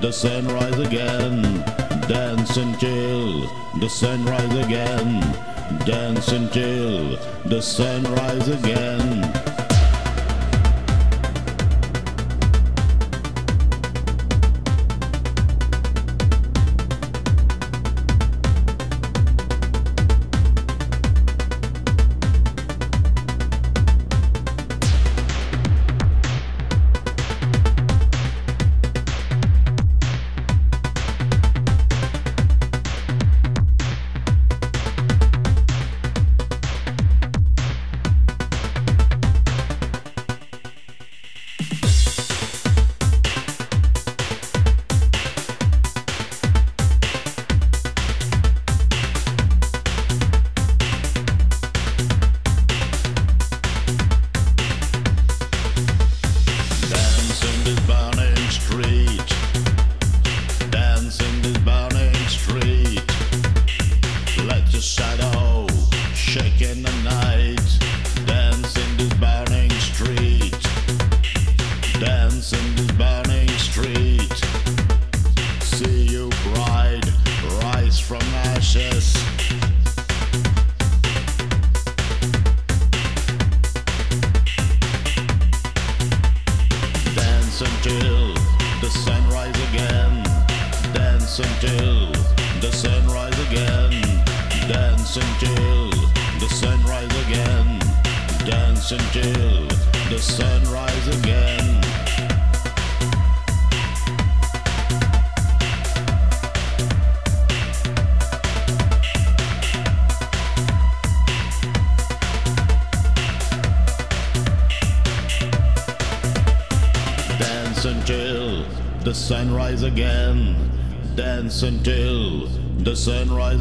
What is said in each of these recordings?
the sun rise again, dance and chill, the sun rise again, dance and chill, the sun rise again.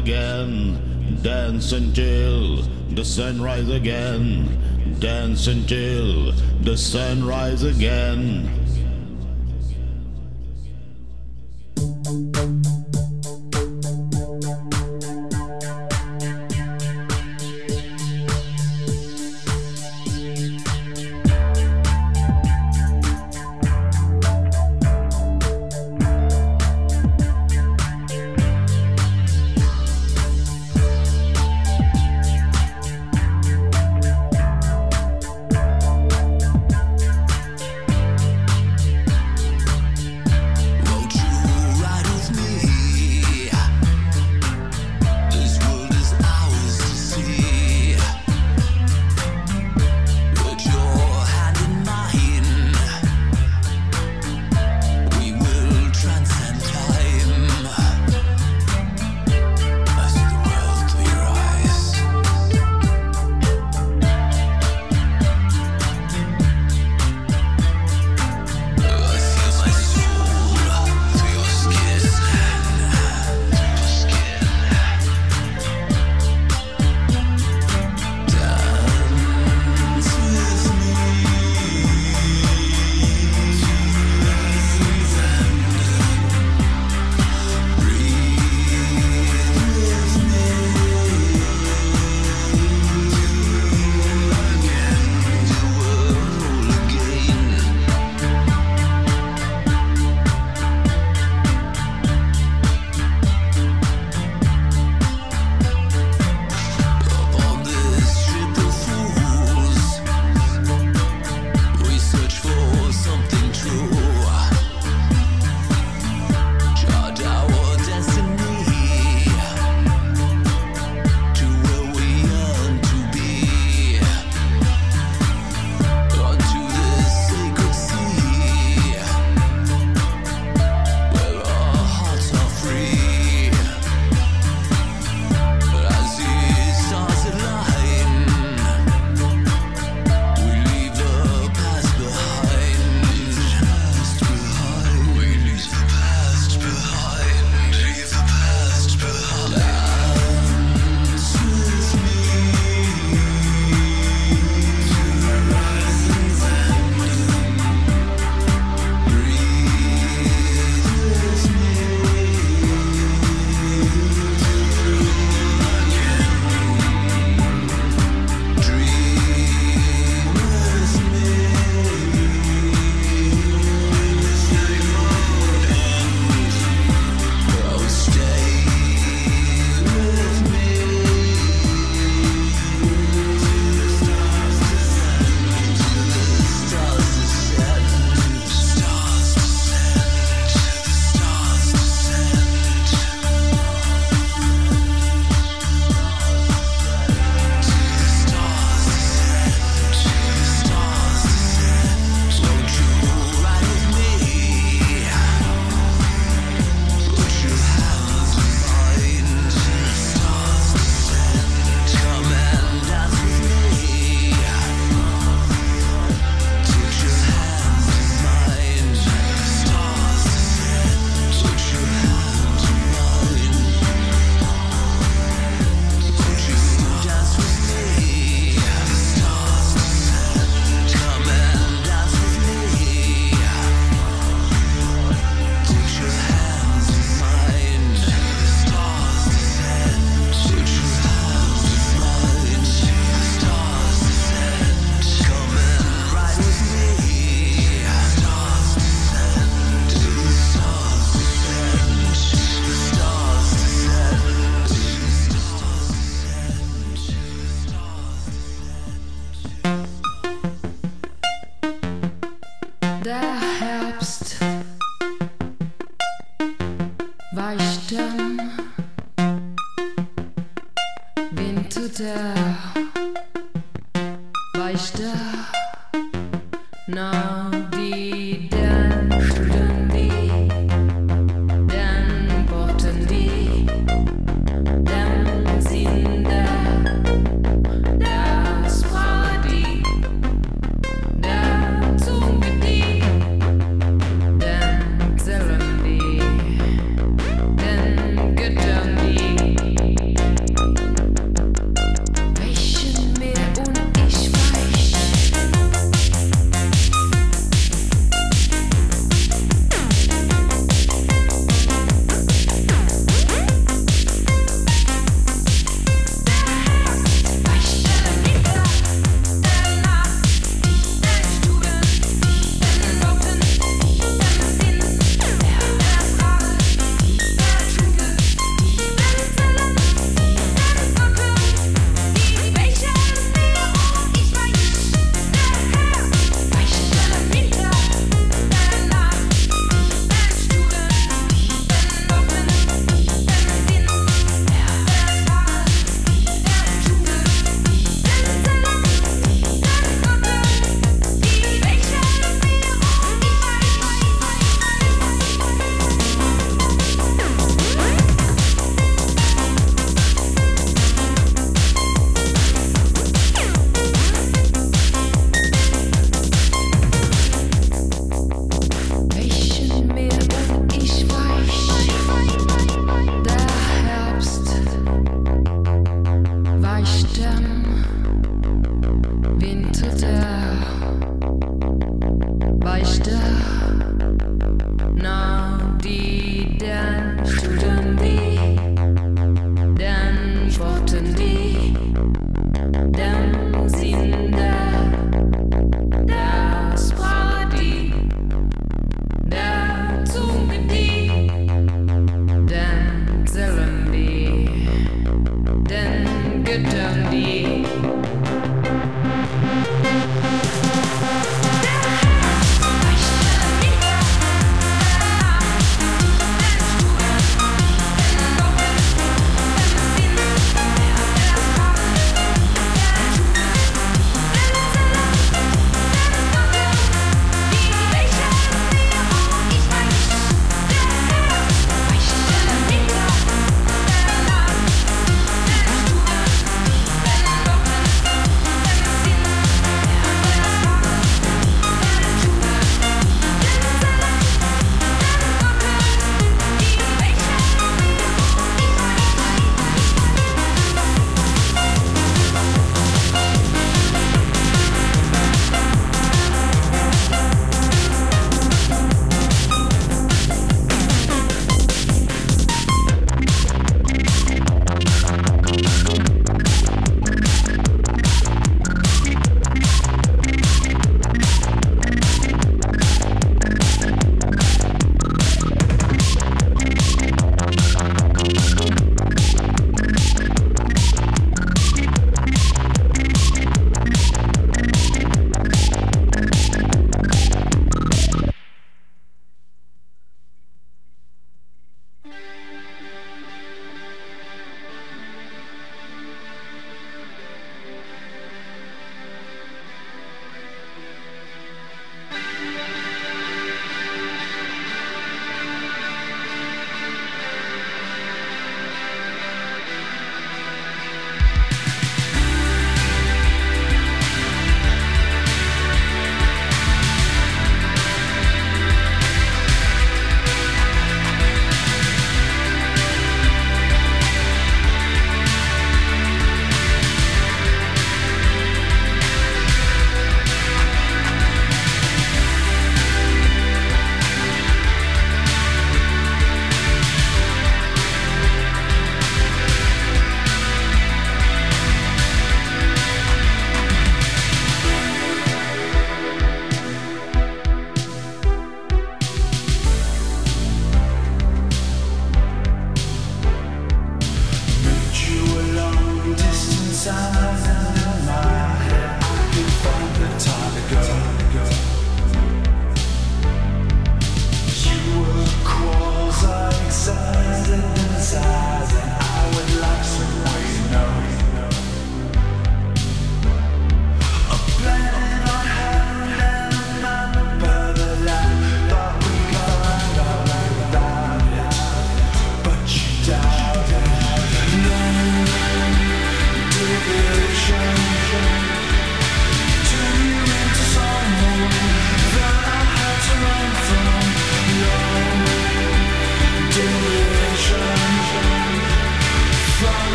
again, dance until the sun rise again, dance until the sun rise again.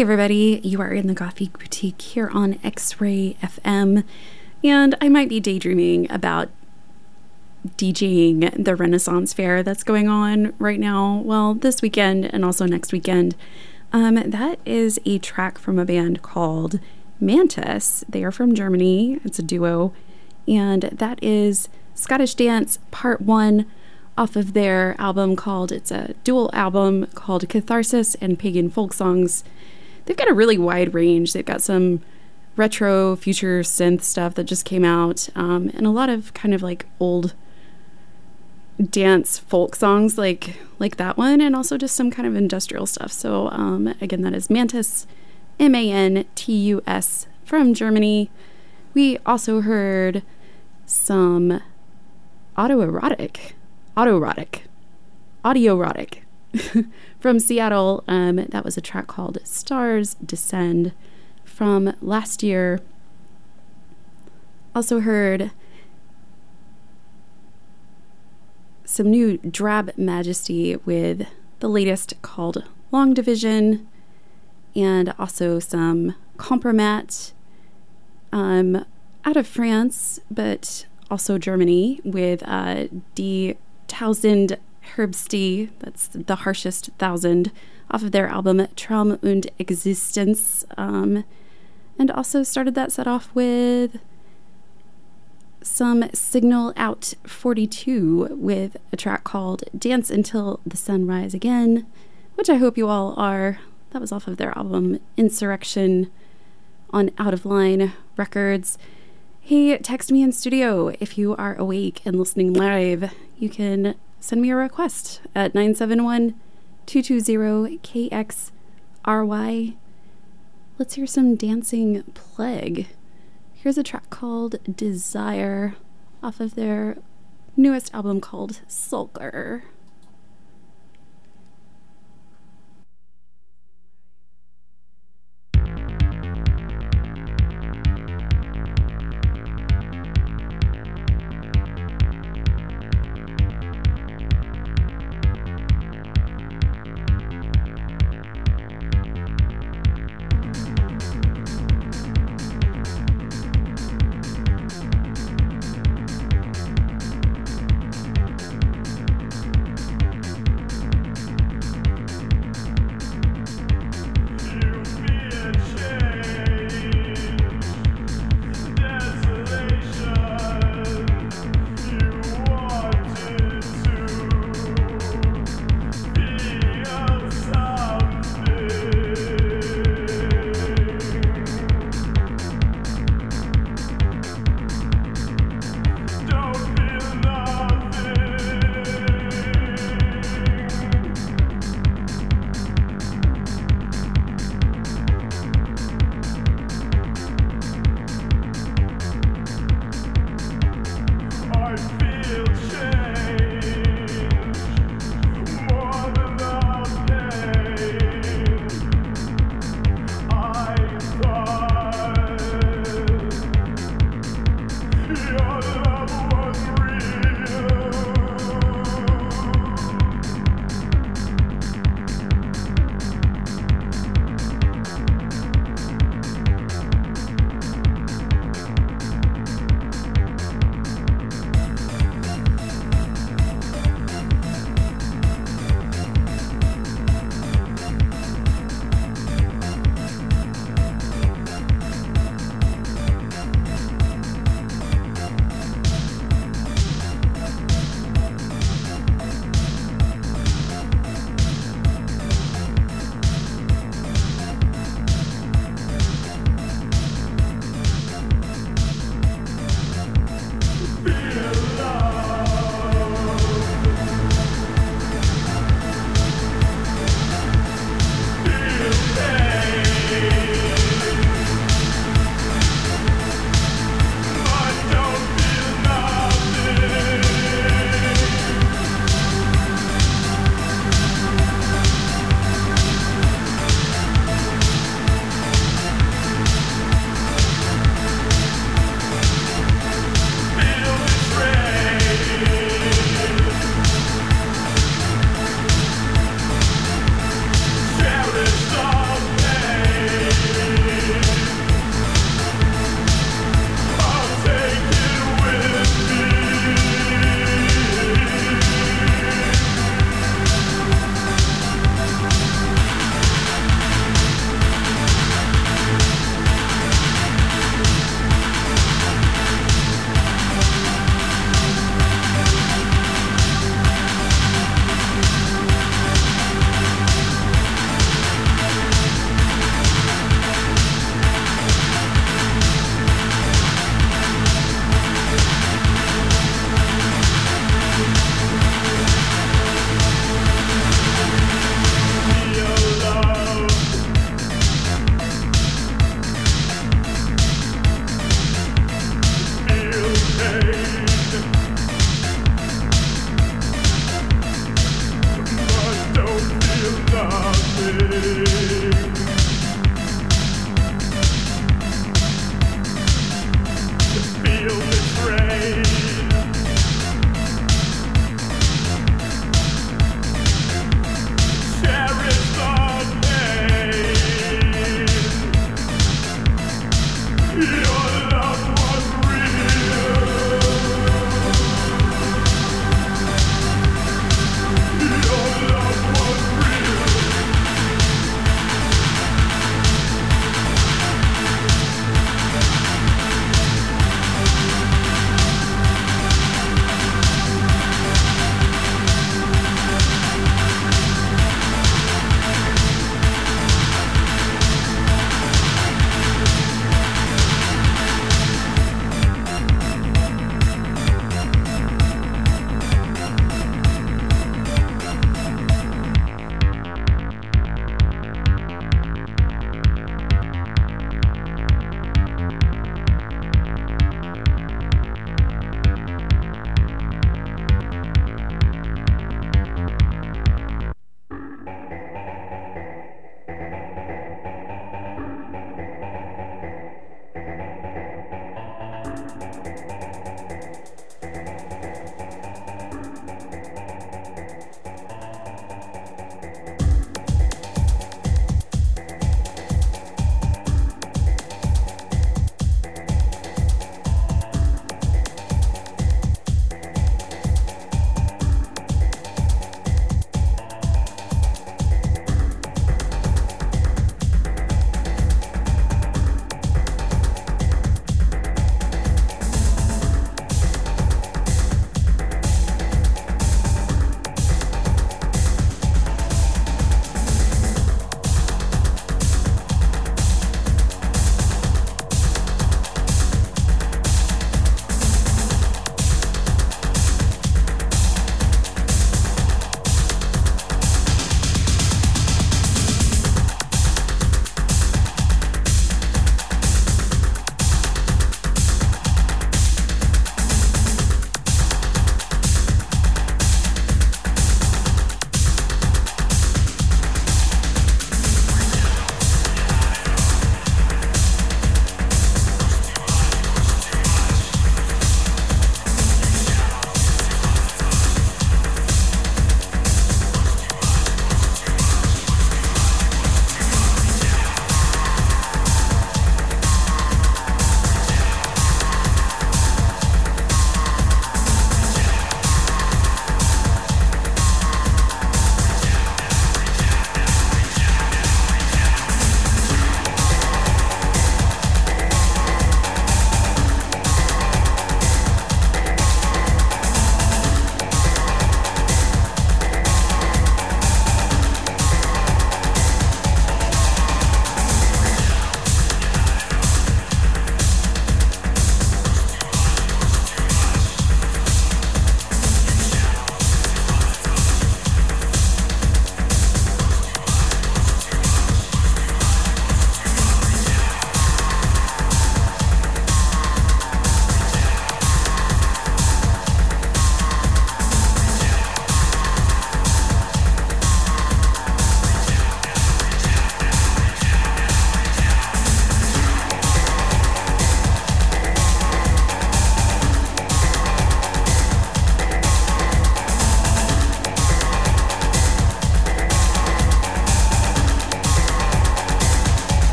Everybody. You are in the Goth Geek Boutique here on X Ray FM, and I might be daydreaming about DJing the Renaissance Fair that's going on right now. Well, this weekend and also next weekend. Um, that is a track from a band called Mantus. They are from Germany, it's a duo, and that is Scottish Dance Part 1 off of their album called, it's a dual album called Catharsis and Pagan Folk Songs they've got a really wide range. They've got some retro future synth stuff that just came out, um, and a lot of kind of like old dance folk songs like like that one, and also just some kind of industrial stuff. So um, again, that is Mantus, M A N T U S from Germany. We also heard some autoerotic, autoerotic, audioerotic from Seattle. Um, that was a track called Stars Descend from last year. Also heard some new Drab Majesty with the latest called Long Division, and also some Kompromat um, out of France, but also Germany with uh, Tausend Herbste, that's the harshest thousand, off of their album Traum und Existenz. Um, and also started that set off with some Signal Aout 42 with a track called Dance Until the Sun Rise Again, which I hope you all are. That was off of their album Insurrection on Out of Line Records. Hey, text me in studio if you are awake and listening live. You can send me a request at 971 220 KXRY. Let's hear some Dancing Plague. Here's a track called Desire off of their newest album called Sulker.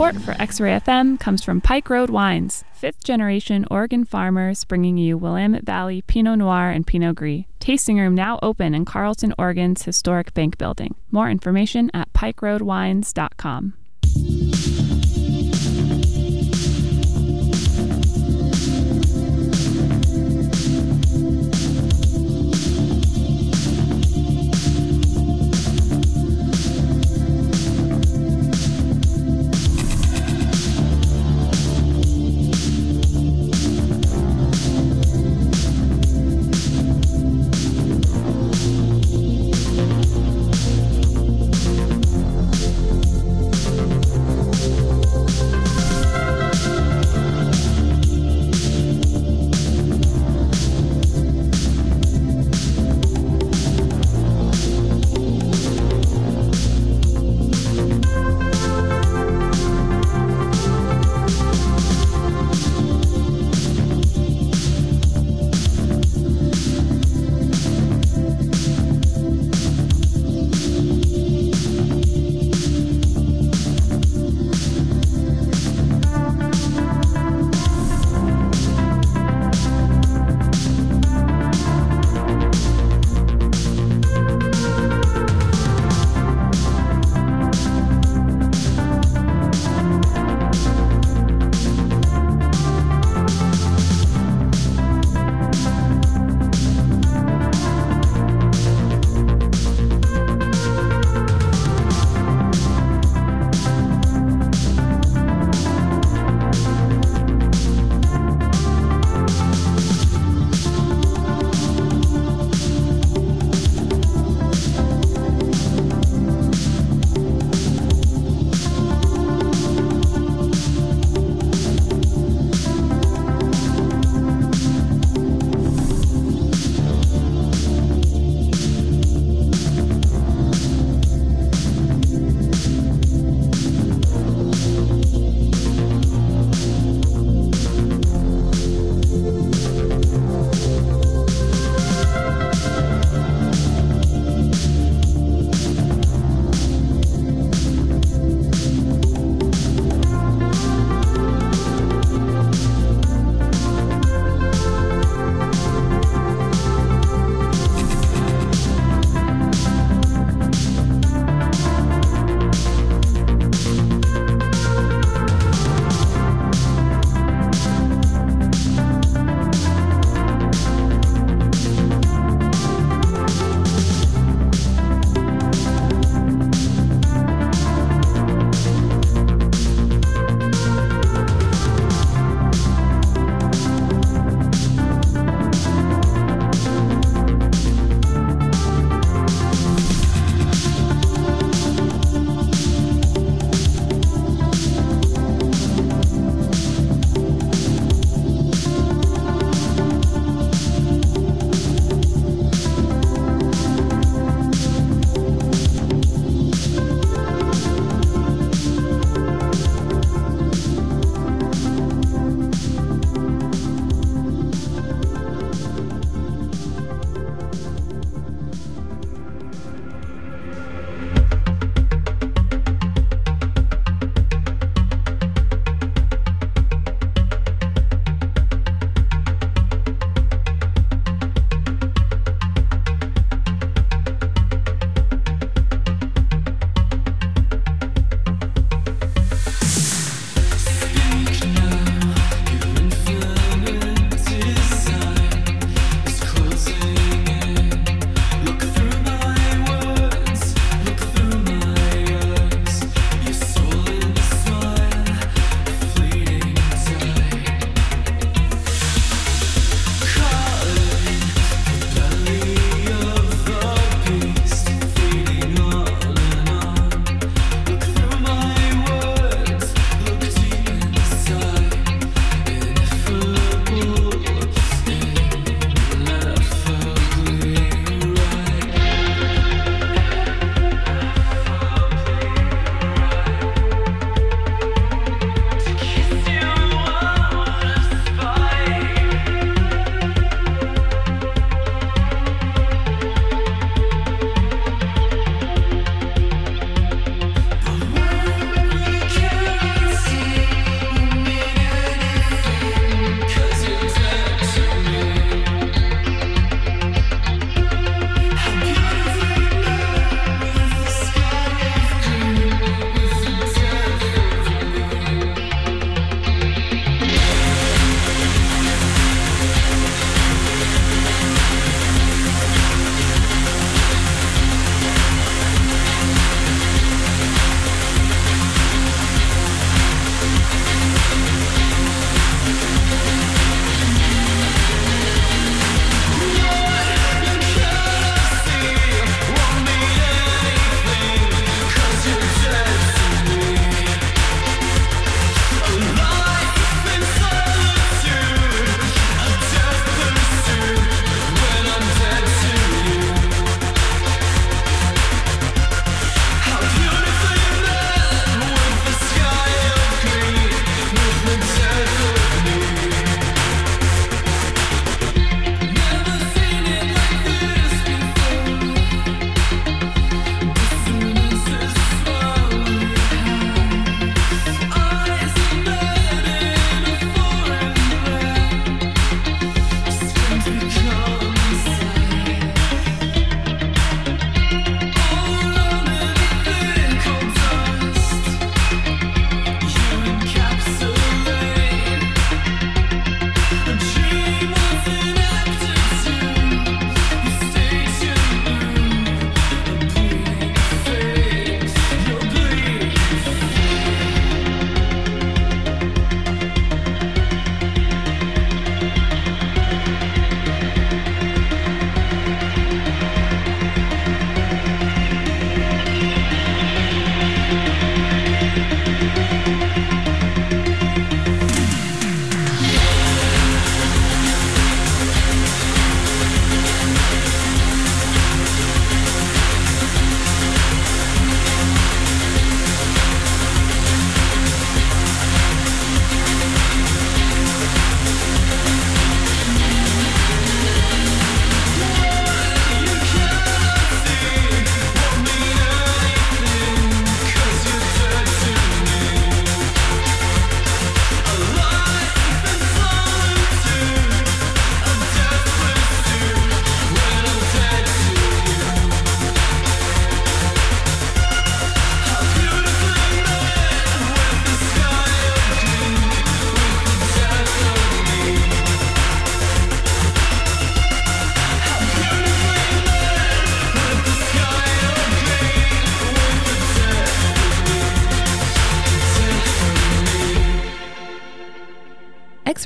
Support for X Ray FM comes from Pike Road Wines, fifth generation Oregon farmers bringing you Willamette Valley Pinot Noir and Pinot Gris. Tasting room now open in Carlton, Oregon's historic bank building. More information at pikeroadwines.com.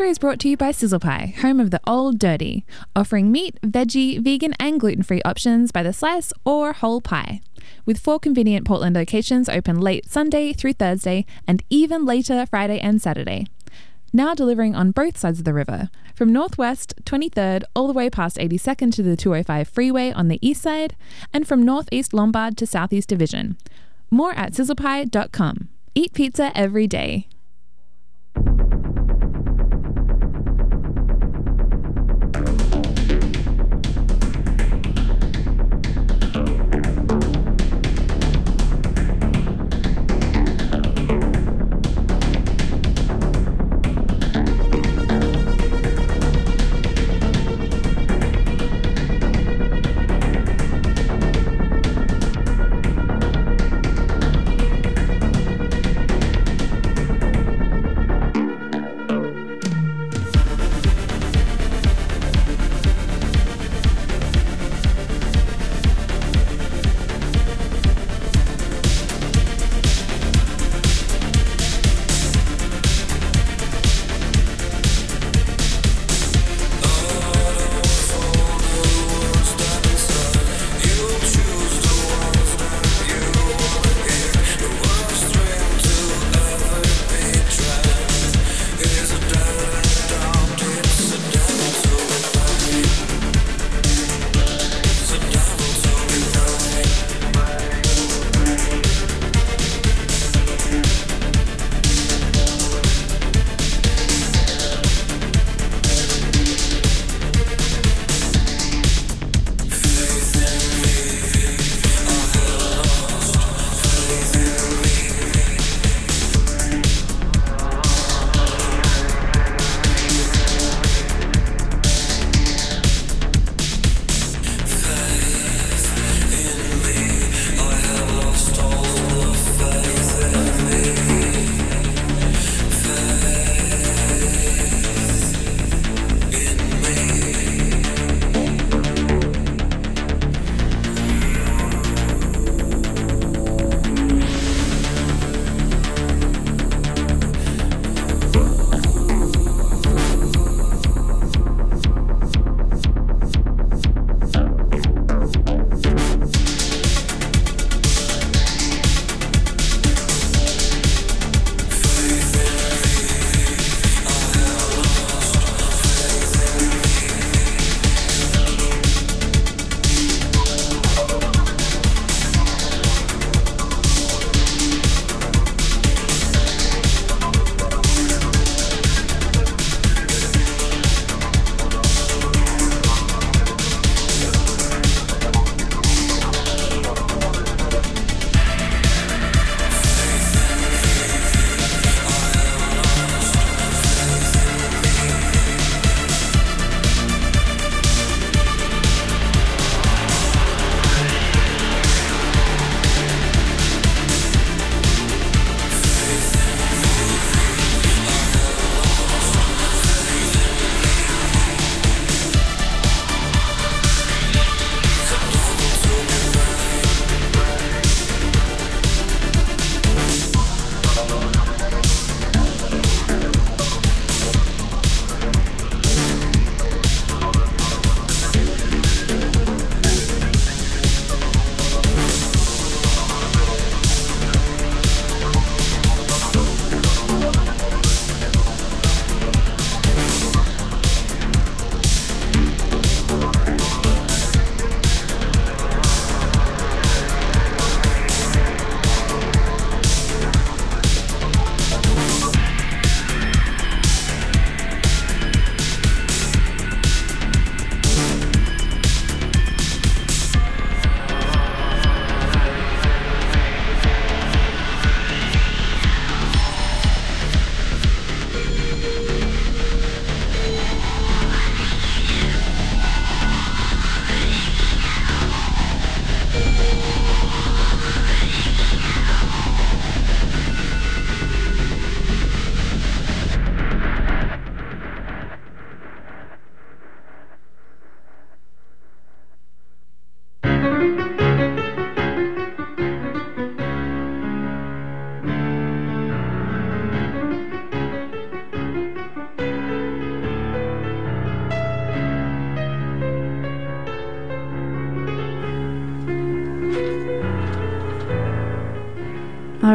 Extra is brought to you by Sizzle Pie, home of the old dirty, offering meat, veggie, vegan, and gluten free options by the slice or whole pie. With four convenient Portland locations open late Sunday through Thursday and even later Friday and Saturday. Now delivering on both sides of the river, from Northwest 23rd all the way past 82nd to the 205 freeway on the east side, and from Northeast Lombard to Southeast Division. More at sizzlepie.com. Eat pizza every day.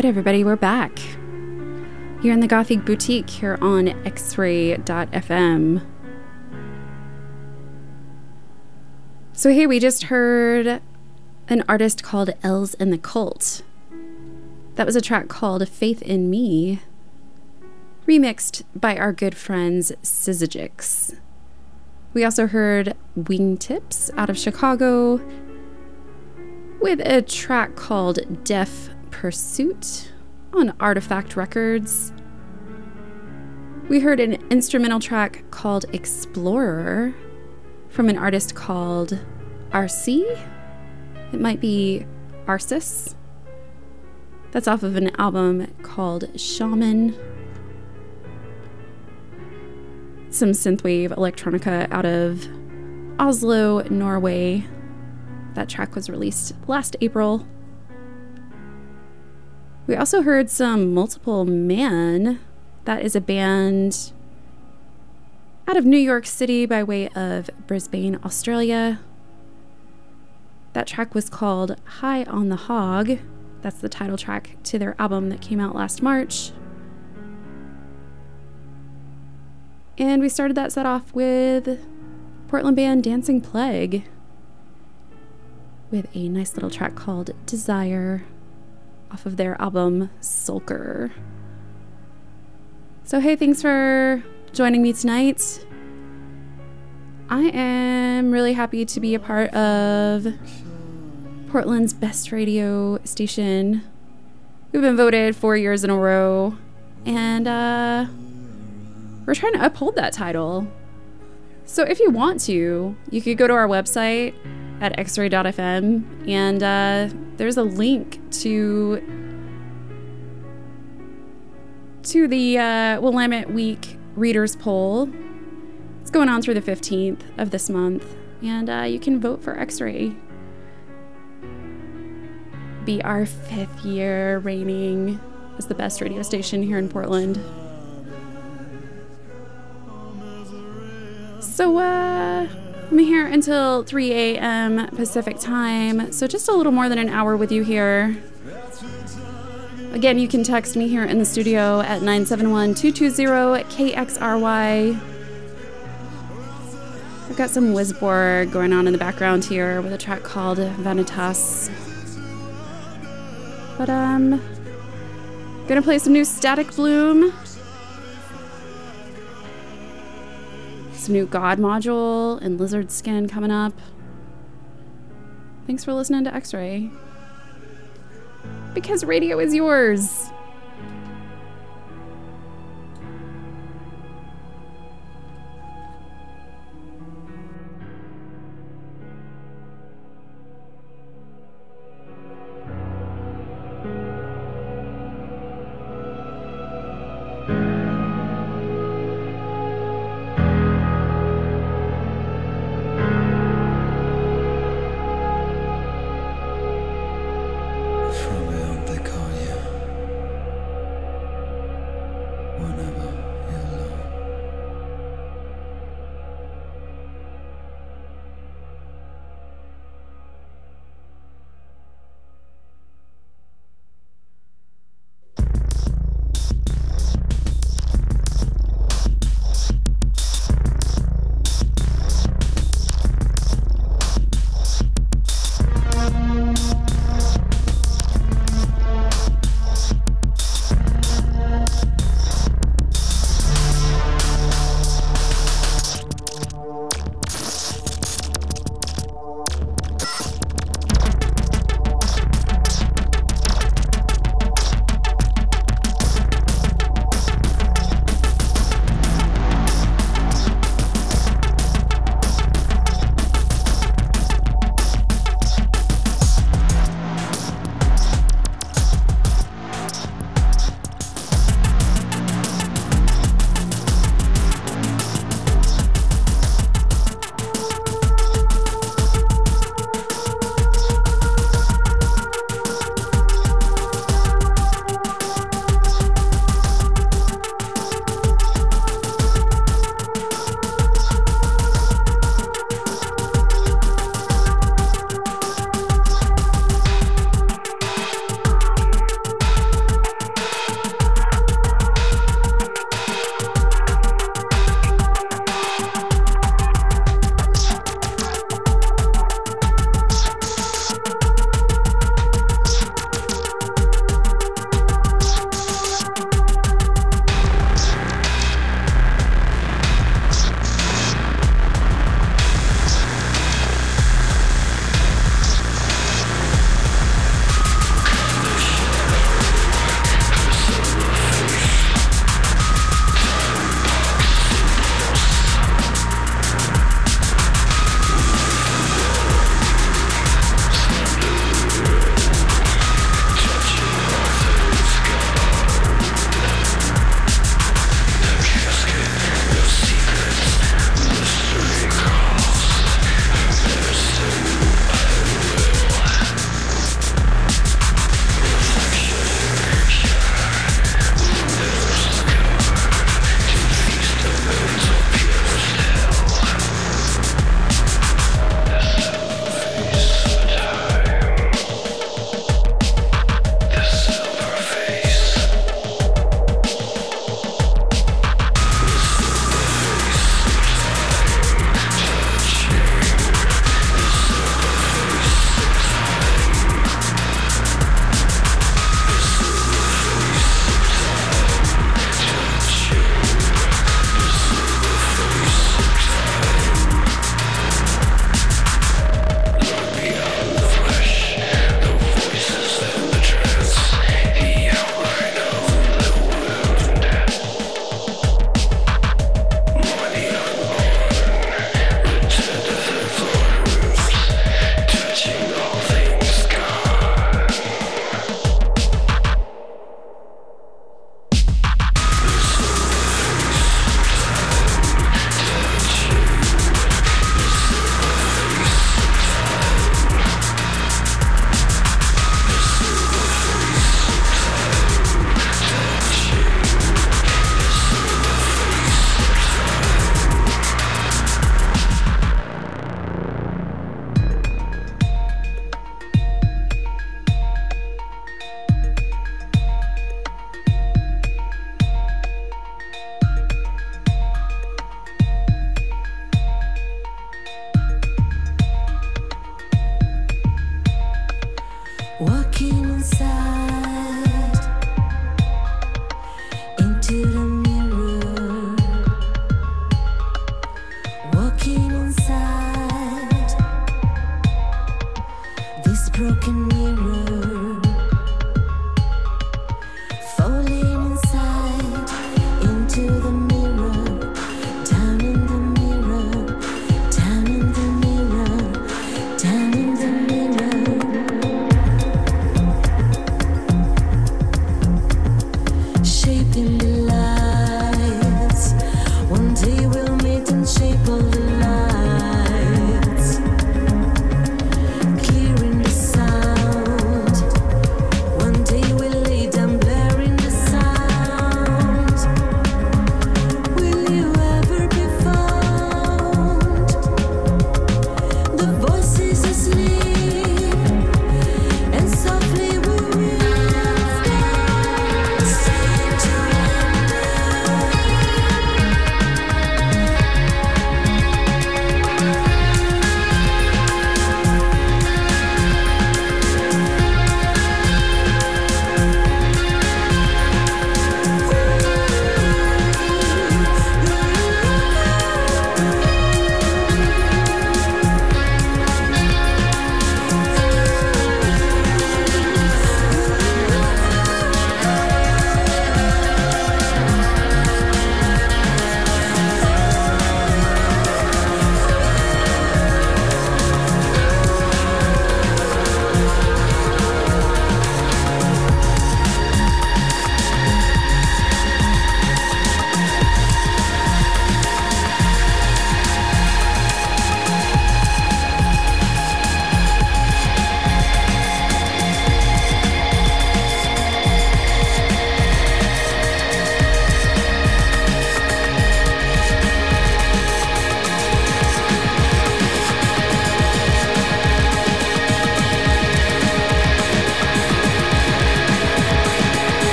Right, everybody, we're back. You're in the Gothic Boutique here on xray.fm. So, here we just heard an artist called Elz and the Cult. That was a track called Faith in Me, remixed by our good friends Syzygyx. We also heard Wingtips out of Chicago with a track called Deaf Pursuit on Artoffact Records. We heard an instrumental track called Explorer from an artist called Arcis. It might be Arsis. That's off of an album called Shaman. Some synthwave electronica out of Oslo, Norway. That track was released last April. We also heard some Multiple Man. That is a band out of New York City by way of Brisbane, Australia. That track was called High on the Hog. That's the title track to their album that came out last March. And we started that set off with Portland band Dancing Plague with a nice little track called Desire off of their album Sulker. So, hey, thanks for joining me tonight. I am really happy to be a part of Portland's best radio station. We've been voted four years in a row, and uh, we're trying to uphold that title. So, if you want to, you could go to our website at xray.fm, and uh, there's a link to to the uh, Willamette Week Readers Poll. It's going on through the 15th of this month, and uh, you can vote for X-Ray. Be our fifth year reigning as the best radio station here in Portland. So, uh, I'm here until 3 a.m. Pacific time, so just a little more than an hour with you here. Again, you can text me here in the studio at 971 220 KXRY. I've got some Wisborg going on in the background here with a track called Vanitas. But, um, gonna play some new Statiqbloom. Some new God module and Lizard Skin coming up. Thanks for listening to X Ray. Because radio is yours.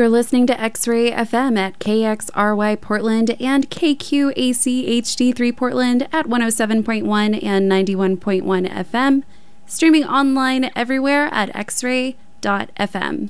You're listening to X Ray FM at KXRY Portland and KQAC HD3 Portland at 107.1 and 91.1 FM, streaming online everywhere at xray.fm.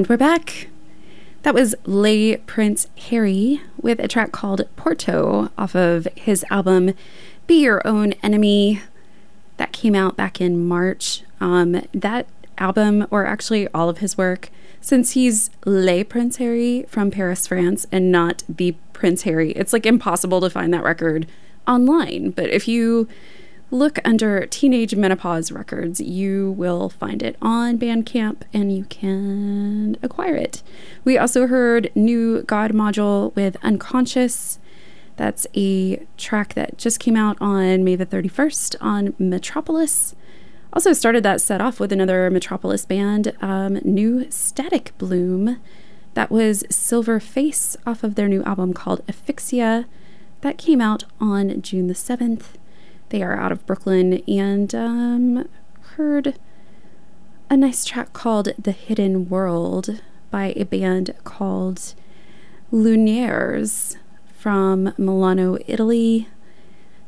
And we're back. That was Le Prince Harry with a track called Porto off of his album Be Your Own Enemy that came out back in March. Um, that album, or actually all of his work, since he's Le Prince Harry from Paris, France, and not the Prince Harry, it's like impossible to find that record online. But if you look under Teenage Menopause Records, you will find it on Bandcamp and you can acquire it. We also heard New God Module with Unconscious. That's a track that just came out on May the 31st on Metropolis. Also started that set off with another Metropolis band, um, New Statiqbloom. That was Silver Face off of their new album called Asphyxia. That came out on June the 7th. They are out of Brooklyn and um, heard a nice track called The Hidden World by a band called Lunaires from Milano, Italy.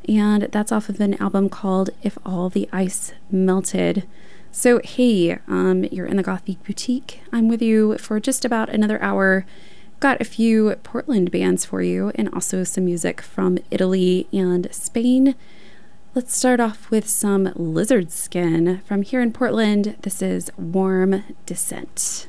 And that's off of an album called If All the Ice Melted. So, hey, um, you're in the Gothic Boutique. I'm with you for just about another hour. Got a few Portland bands for you and also some music from Italy and Spain. Let's start off with some lizard skin from here in Portland. This is Warm Descent.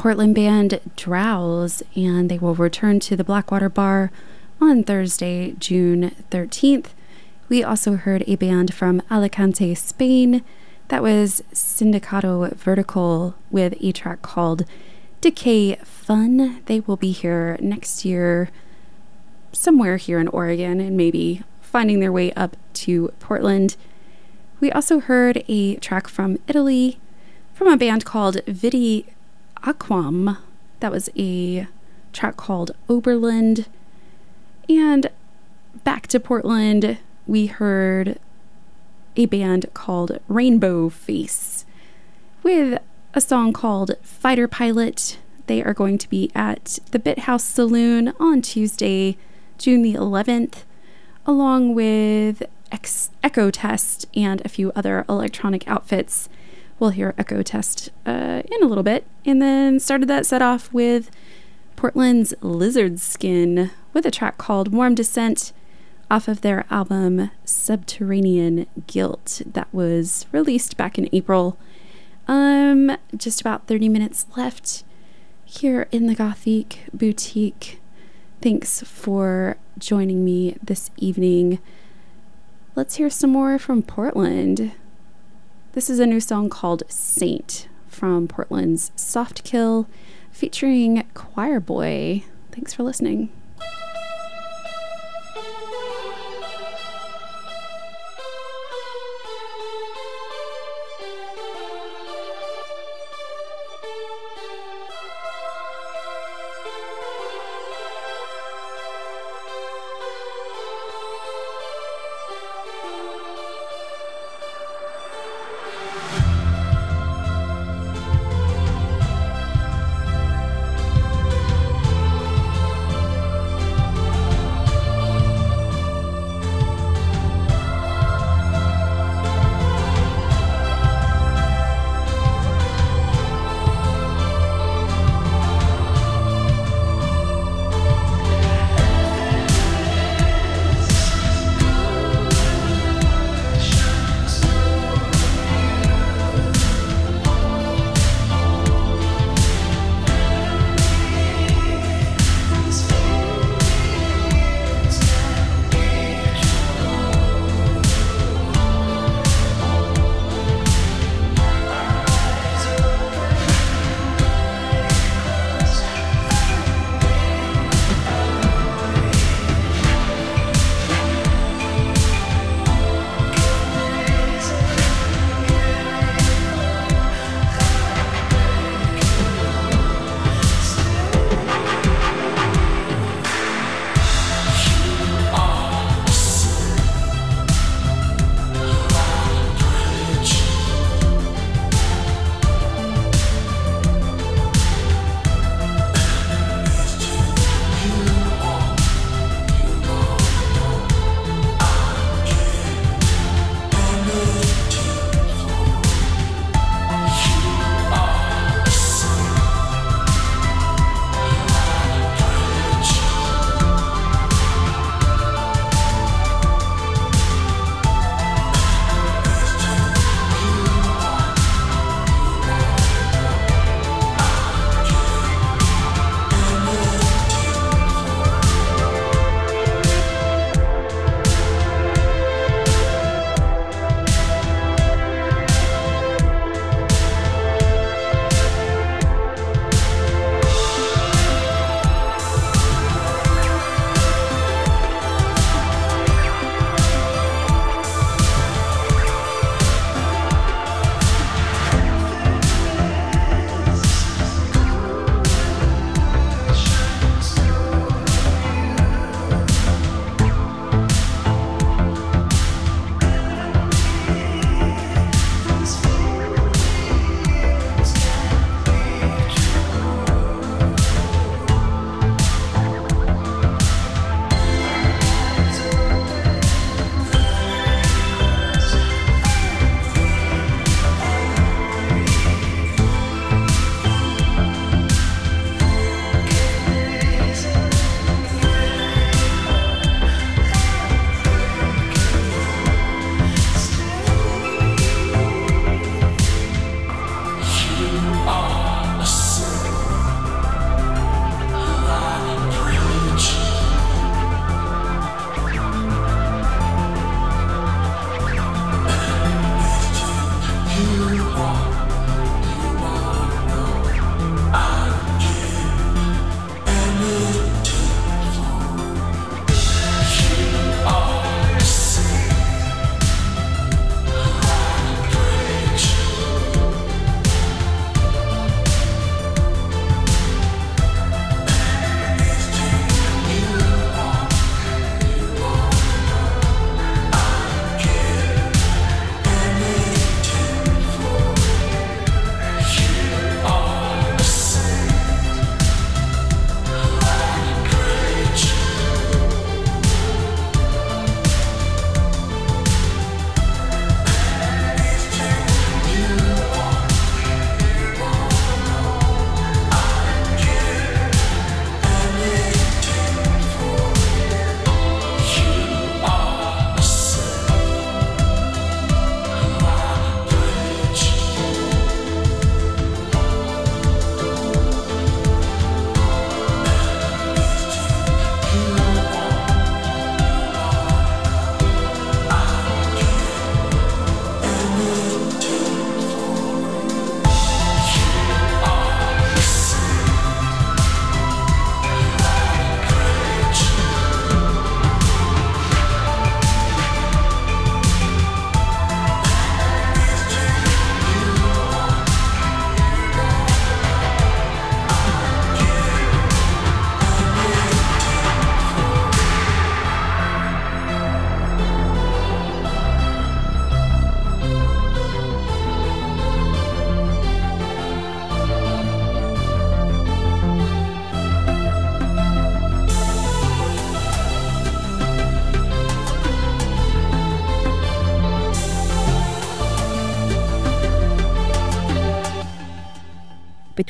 Portland band Drowse, and they will return to the Blackwater Bar on Thursday, June 13th. We also heard a band from Alicante, Spain. That was Sindicato Vertical with a track called Decay Fun. They will be here next year, somewhere here in Oregon, and maybe finding their way up to Portland. We also heard a track from Italy from a band called Vidi Aquam. That was a track called Oberland. And back to Portland, we heard a band called Rainbow Face with a song called Fighter Pilot. They are going to be at the Bit House Saloon on Tuesday, June the 11th, along with Echo Test and a few other electronic outfits. We'll hear Echo Test uh, in a little bit. And then started that set off with Portland's Lizard Skin with a track called Warm Descent off of their album Subterranean Guilt that was released back in April. Um, just about 30 minutes left here in the Gothic Boutique. Thanks for joining me this evening. Let's hear some more from Portland. This is a new song called Saint from Portland's Soft Kill featuring Choir Boy. Thanks for listening.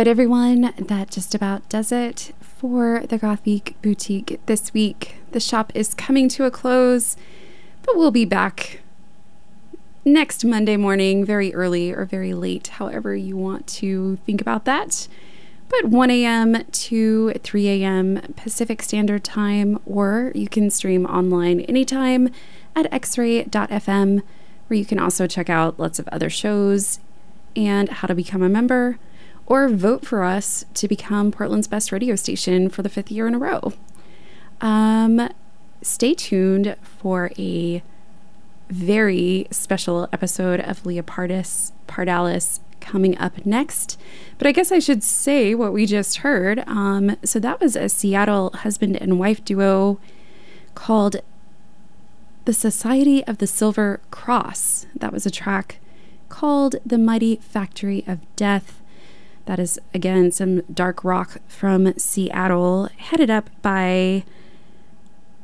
Right, everyone, that just about does it for the Gothic Boutique this week. The shop is coming to a close, but we'll be back next Monday morning, very early or very late, however you want to think about that. But 1 a.m. to 3 a.m. Pacific Standard Time, or you can stream online anytime at xray.fm, where you can also check out lots of other shows and how to become a member or vote for us to become Portland's best radio station for the fifth year in a row. Um, stay tuned for a very special episode of Leopardus Pardalis coming up next. But I guess I should say what we just heard. Um, so that was a Seattle husband and wife duo called The Society of the Silver Cross. That was a track called The Mighty Factory of Death. That is, again, some dark rock from Seattle, headed up by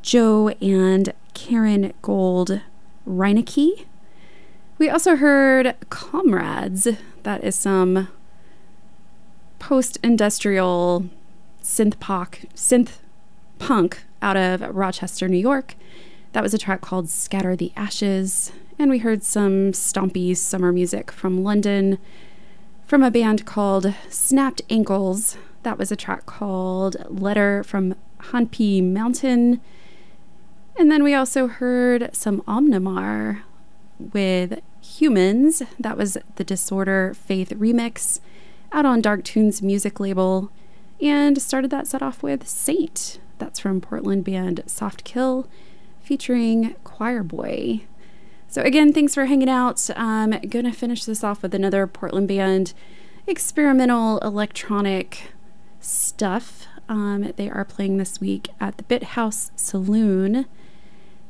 Joe and Karen Gold Reinecke. We also heard Komrads. That is some post industrial synth pop, synth punk out of Rochester, New York. That was a track called Scatter the Ashes. And we heard some stompy summer music from London from a band called Snapped Ankles. That was a track called Letter from Hampi Mountain. And then we also heard some Omnimar with Humans. That was the Disorder Faith remix out on Darktunes music label. And started that set off with Saint. That's from Portland band Soft Kill featuring Choir Boy. So, again, thanks for hanging out. I'm going to finish this off with another Portland band experimental electronic stuff. Um, they are playing this week at the Bit House Saloon.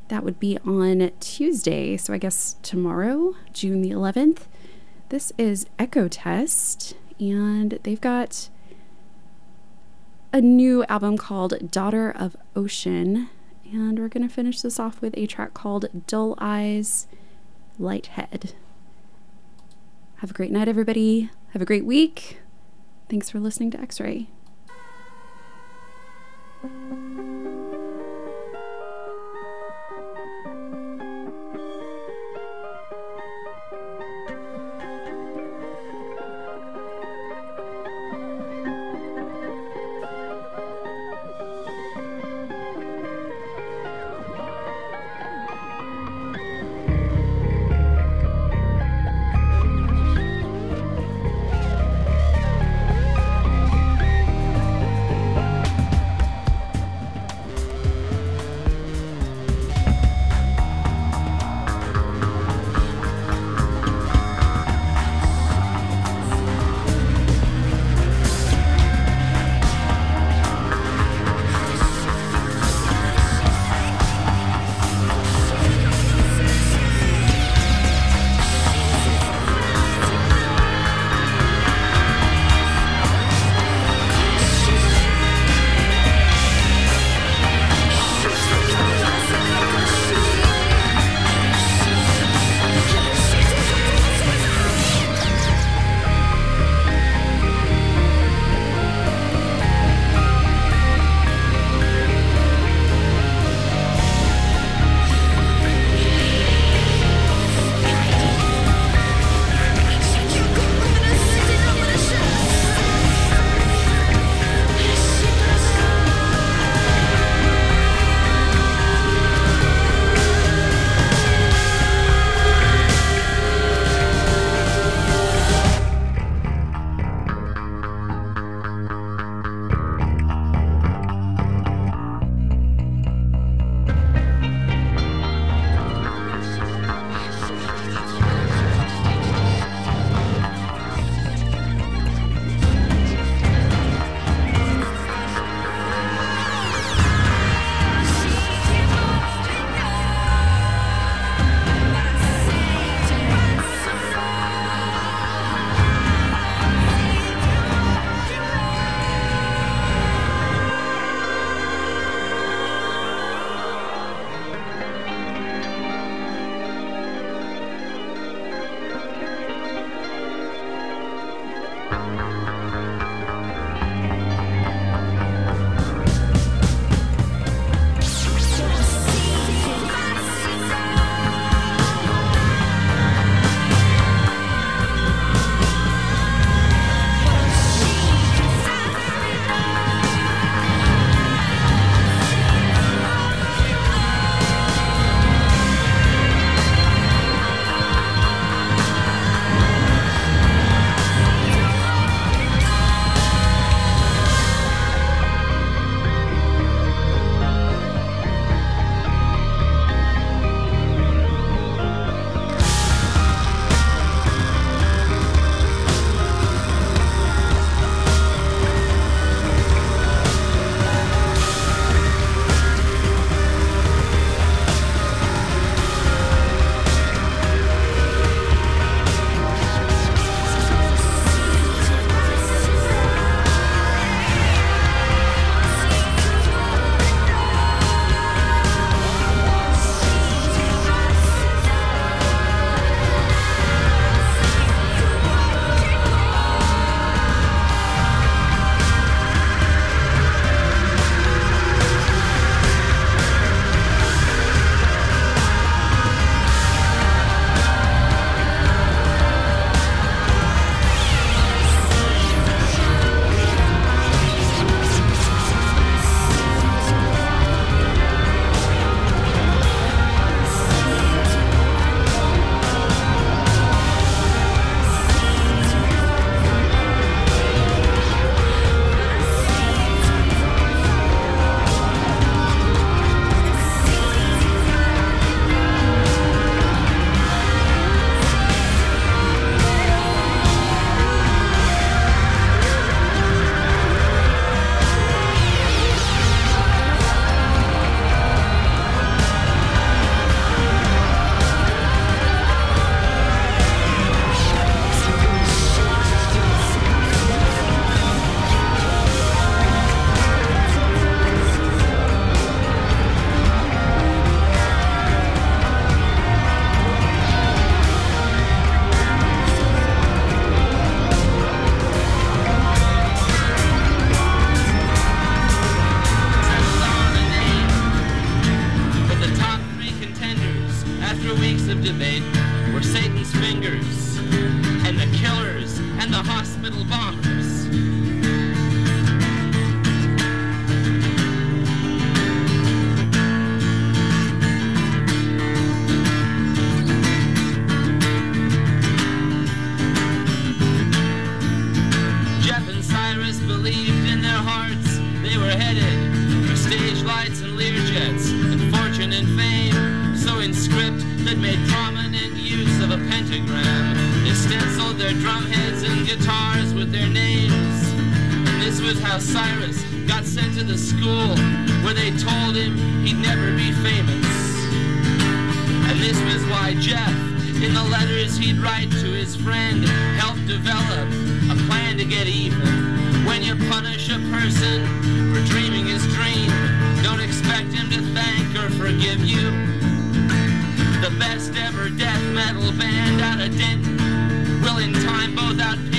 That would be on Tuesday, so I guess tomorrow, June the 11th. This is Echo Test, and they've got a new album called Daughter of Ocean. And we're going to finish this off with a track called Dull Eyes, Light Head. Have a great night, everybody. Have a great week. Thanks for listening to X Ray.